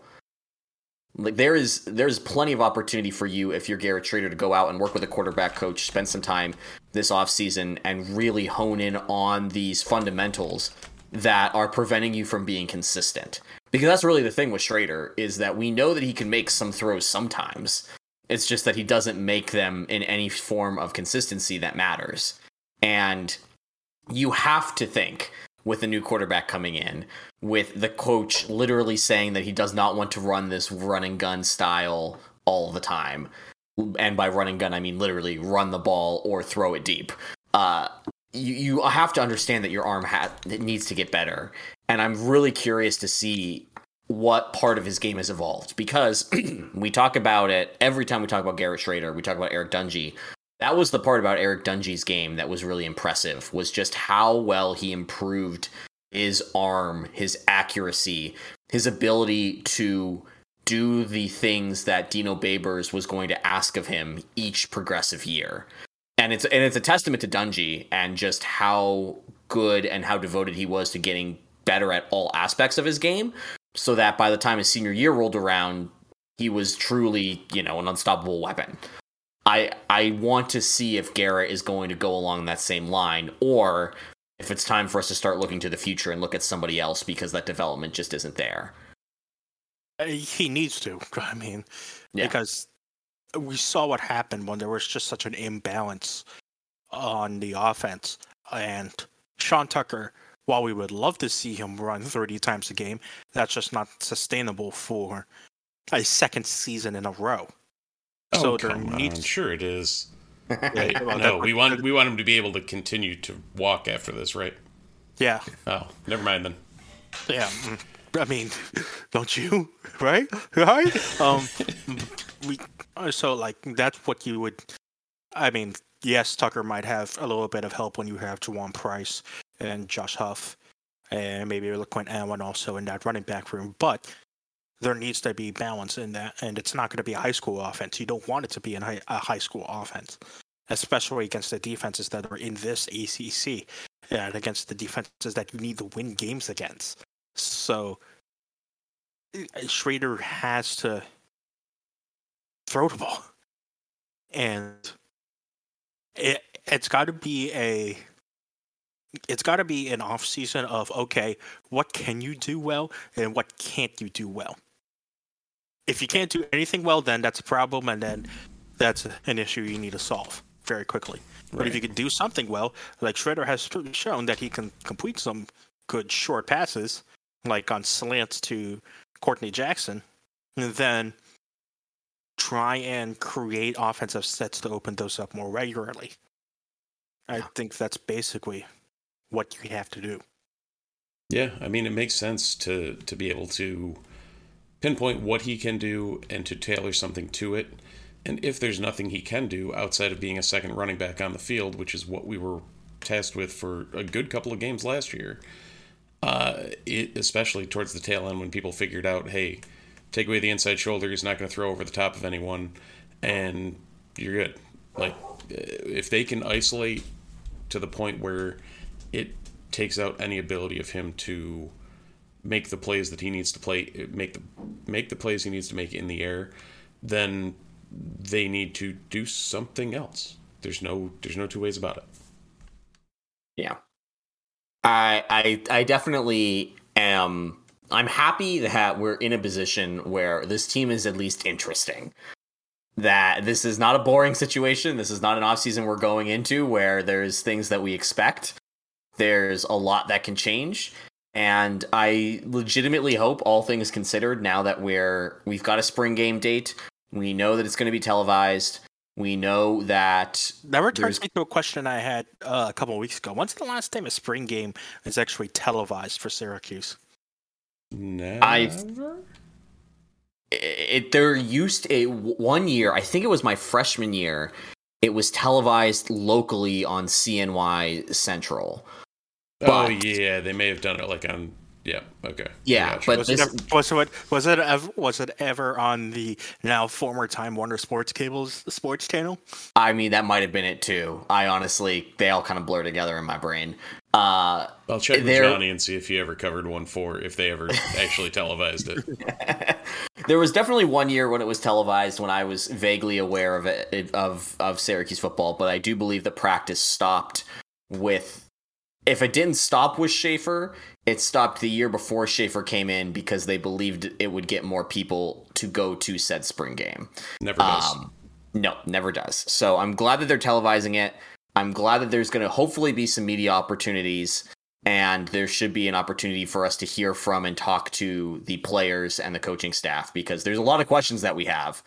Like there is there's plenty of opportunity for you if you're Garrett Shrader to go out and work with a quarterback coach, spend some time this offseason and really hone in on these fundamentals that are preventing you from being consistent. Because that's really the thing with Shrader is that we know that he can make some throws sometimes. It's just that he doesn't make them in any form of consistency that matters. And you have to think with a new quarterback coming in, with the coach literally saying that he does not want to run this run and gun style all the time. And by run and gun, I mean literally run the ball or throw it deep. Uh, you, you have to understand that your arm hat it needs to get better. And I'm really curious to see what part of his game has evolved because we talk about it every time we talk about Garrett Shrader, we talk about Eric Dungey. That was the part about Eric Dungey's game that was really impressive was just how well he improved his arm, his accuracy, his ability to do the things that Dino Babers was going to ask of him each progressive year. And it's and it's a testament to Dungey and just how good and how devoted he was to getting better at all aspects of his game so that by the time his senior year rolled around, he was truly, you know, an unstoppable weapon. I I want to see if Garrett is going to go along that same line or if it's time for us to start looking to the future and look at somebody else because that development just isn't there. Uh, He needs to. I mean, Yeah. because we saw what happened when there was just such an imbalance on the offense. And Sean Tucker, while we would love to see him run 30 times a game, that's just not sustainable for a second season in a row. So oh, there come on. needs Sure it is. Right. Well, no, we want we want him to be able to continue to walk after this, right? yeah, Oh, never mind then. yeah. mm, I mean, don't you? Right? Right? Um, we uh, so like that's what you would. I mean, yes, Tucker might have a little bit of help when you have Jawan Price and Josh Huff, and maybe LeQuint Allen also in that running back room, but. There needs to be balance in that, and it's not going to be a high school offense. You don't want it to be a high school offense, especially against the defenses that are in this ACC and against the defenses that you need to win games against. So uh, Shrader has to throw the ball, and it it's got to be a it's got to be an off season of okay, what can you do well and what can't you do well. If you can't do anything well, then that's a problem, and then that's an issue you need to solve very quickly. But if you can do something well, like Shrader has shown that he can complete some good short passes, like on slants to Courtney Jackson, and then try and create offensive sets to open those up more regularly. I think that's basically what you have to do. Yeah, I mean it makes sense to to be able to pinpoint what he can do and to tailor something to it. And if there's nothing he can do outside of being a second running back on the field, which is what we were tasked with for a good couple of games last year, uh, it, especially towards the tail end when people figured out, hey, take away the inside shoulder, he's not going to throw over the top of anyone, and you're good. Like, if they can isolate to the point where it takes out any ability of him to make the plays that he needs to play, make the make the plays he needs to make in the air, then they need to do something else. There's no there's no two ways about it. Yeah. I I I definitely am I'm happy that we're in a position where this team is at least interesting. That this is not a boring situation. This is not an offseason we're going into where there's things that we expect. There's a lot that can change. And I legitimately hope all things considered now that we're we've got a spring game date, we know that it's going to be televised. We know that That returns There's- me to a question I had uh, a couple of weeks ago. When's the last time a spring game is actually televised for Syracuse? No I never. I it there used a one year i think it was my freshman year it was televised locally on CNY Central. Oh yeah, they may have done it like on. Yeah. Okay. Yeah, Gotcha. but Was this it, ever, was it was it ever was it ever on the now former Time Warner Sports Cables sports channel? I mean that might have been it too. I honestly they all kind of blur together in my brain. Uh I'll check with Johnny and see if he ever covered one for if they ever actually televised it. there was definitely one year when it was televised when I was vaguely aware of it of of Syracuse football, but I do believe the practice stopped with if it didn't stop with Shafer, it stopped the year before Shafer came in because they believed it would get more people to go to said spring game. Never does. Um, no, never does. So I'm glad that they're televising it. I'm glad that there's going to hopefully be some media opportunities, and there should be an opportunity for us to hear from and talk to the players and the coaching staff because there's a lot of questions that we have.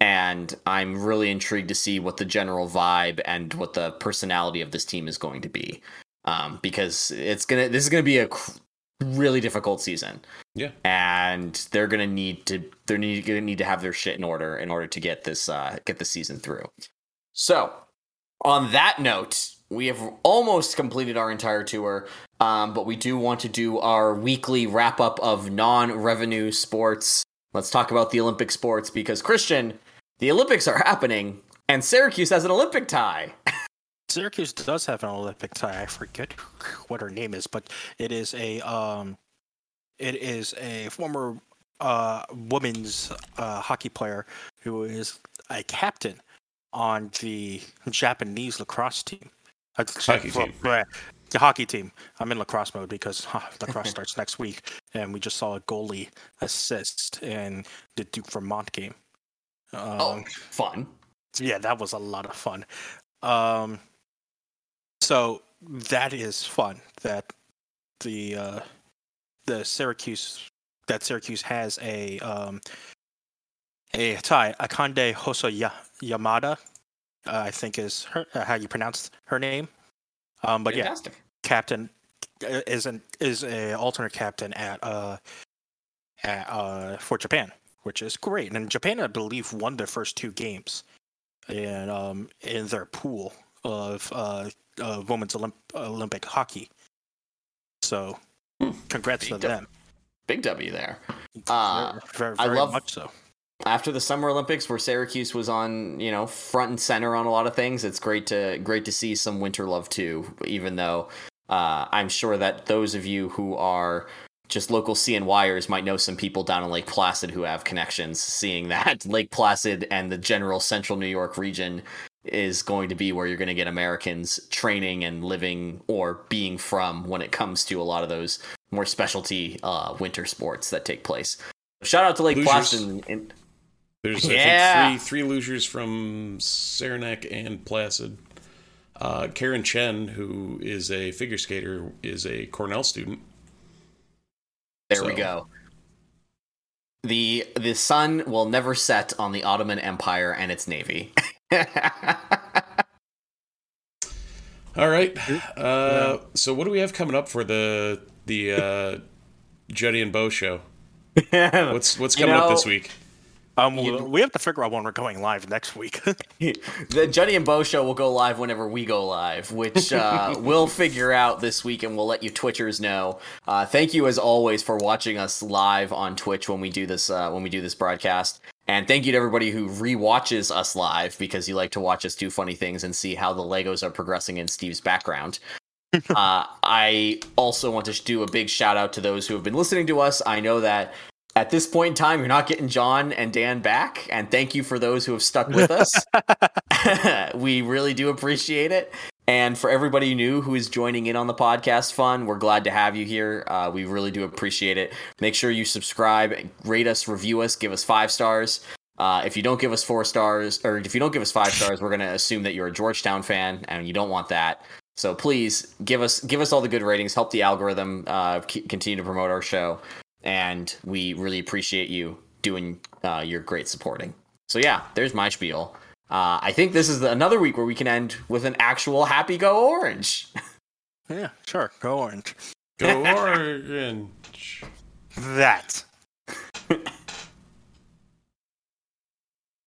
And I'm really intrigued to see what the general vibe and what the personality of this team is going to be. Um, because it's gonna, this is gonna be a cr- really difficult season yeah. and they're gonna need to they're need, gonna need to have their shit in order in order to get this uh, get the season through. So, on that note, we have almost completed our entire tour, um, but we do want to do our weekly wrap up of non-revenue sports. Let's talk about the Olympic sports because Christian, the Olympics are happening, and Syracuse has an Olympic tie. Syracuse does have an Olympic tie. I forget what her name is, but it is a um, it is a former uh women's uh, hockey player who is a captain on the Japanese lacrosse team. Uh, Hockey team. The hockey team. I'm in lacrosse mode because huh, lacrosse starts next week, and we just saw a goalie assist in the Duke Vermont game. Um, Oh, fun! yeah, that was a lot of fun. Um, so that is fun that the uh, the Syracuse that Syracuse has a um, a tie. Akande Hosoya Yamada, uh, I think is her, uh, how you pronounce her name. Um, but yeah, captain uh, is an is a alternate captain at uh at uh for Japan, which is great. And Japan, I believe, won their first two games in um in their pool of uh, uh women's Olymp- Olympic hockey. So, congrats to them. Big W there. Uh, very, very, I love- much so. after the Summer Olympics, where Syracuse was on, you know, front and center on a lot of things, it's great to great to see some winter love too. Even though uh, I'm sure that those of you who are just local CNYers might know some people down in Lake Placid who have connections. Seeing that Lake Placid and the general Central New York region is going to be where you're going to get Americans training and living or being from when it comes to a lot of those more specialty uh, winter sports that take place. Shout out to Lake. Placid. and- There's Yeah. I think three three losers from Saranac and Placid. Uh, Karen Chen, who is a figure skater, is a Cornell student. There we go. The the sun will never set on the Ottoman Empire and its navy. All right. Uh, so what do we have coming up for the the uh, Juddy and Bo show? What's what's You coming up this week? Um, You- we- we have to figure out when we're going live next week. the Juddy and Bo show will go live whenever we go live, which uh, we'll figure out this week, and we'll let you Twitchers know. Uh, thank you as always for watching us live on Twitch when we do this uh, when we do this broadcast, and thank you to everybody who re-watches us live because you like to watch us do funny things and see how the Legos are progressing in Steve's background. uh, I also want to do a big shout out to those who have been listening to us. I know that at this point in time, you're not getting John and Dan back, and thank you for those who have stuck with us. we really do appreciate it. And for everybody new who is joining in on the podcast fun, we're glad to have you here. Uh, we really do appreciate it. Make sure you subscribe, rate us, review us, give us five stars. Uh, if you don't give us four stars, or if you don't give us five stars, we're going to assume that you're a Georgetown fan, and you don't want that. So please give us give us all the good ratings, help the algorithm uh, continue to promote our show, and we really appreciate you doing uh, your great supporting. So yeah, there's my spiel. Uh, I think this is another week where we can end with an actual happy go orange. yeah, sure. Go orange. Go Orange. That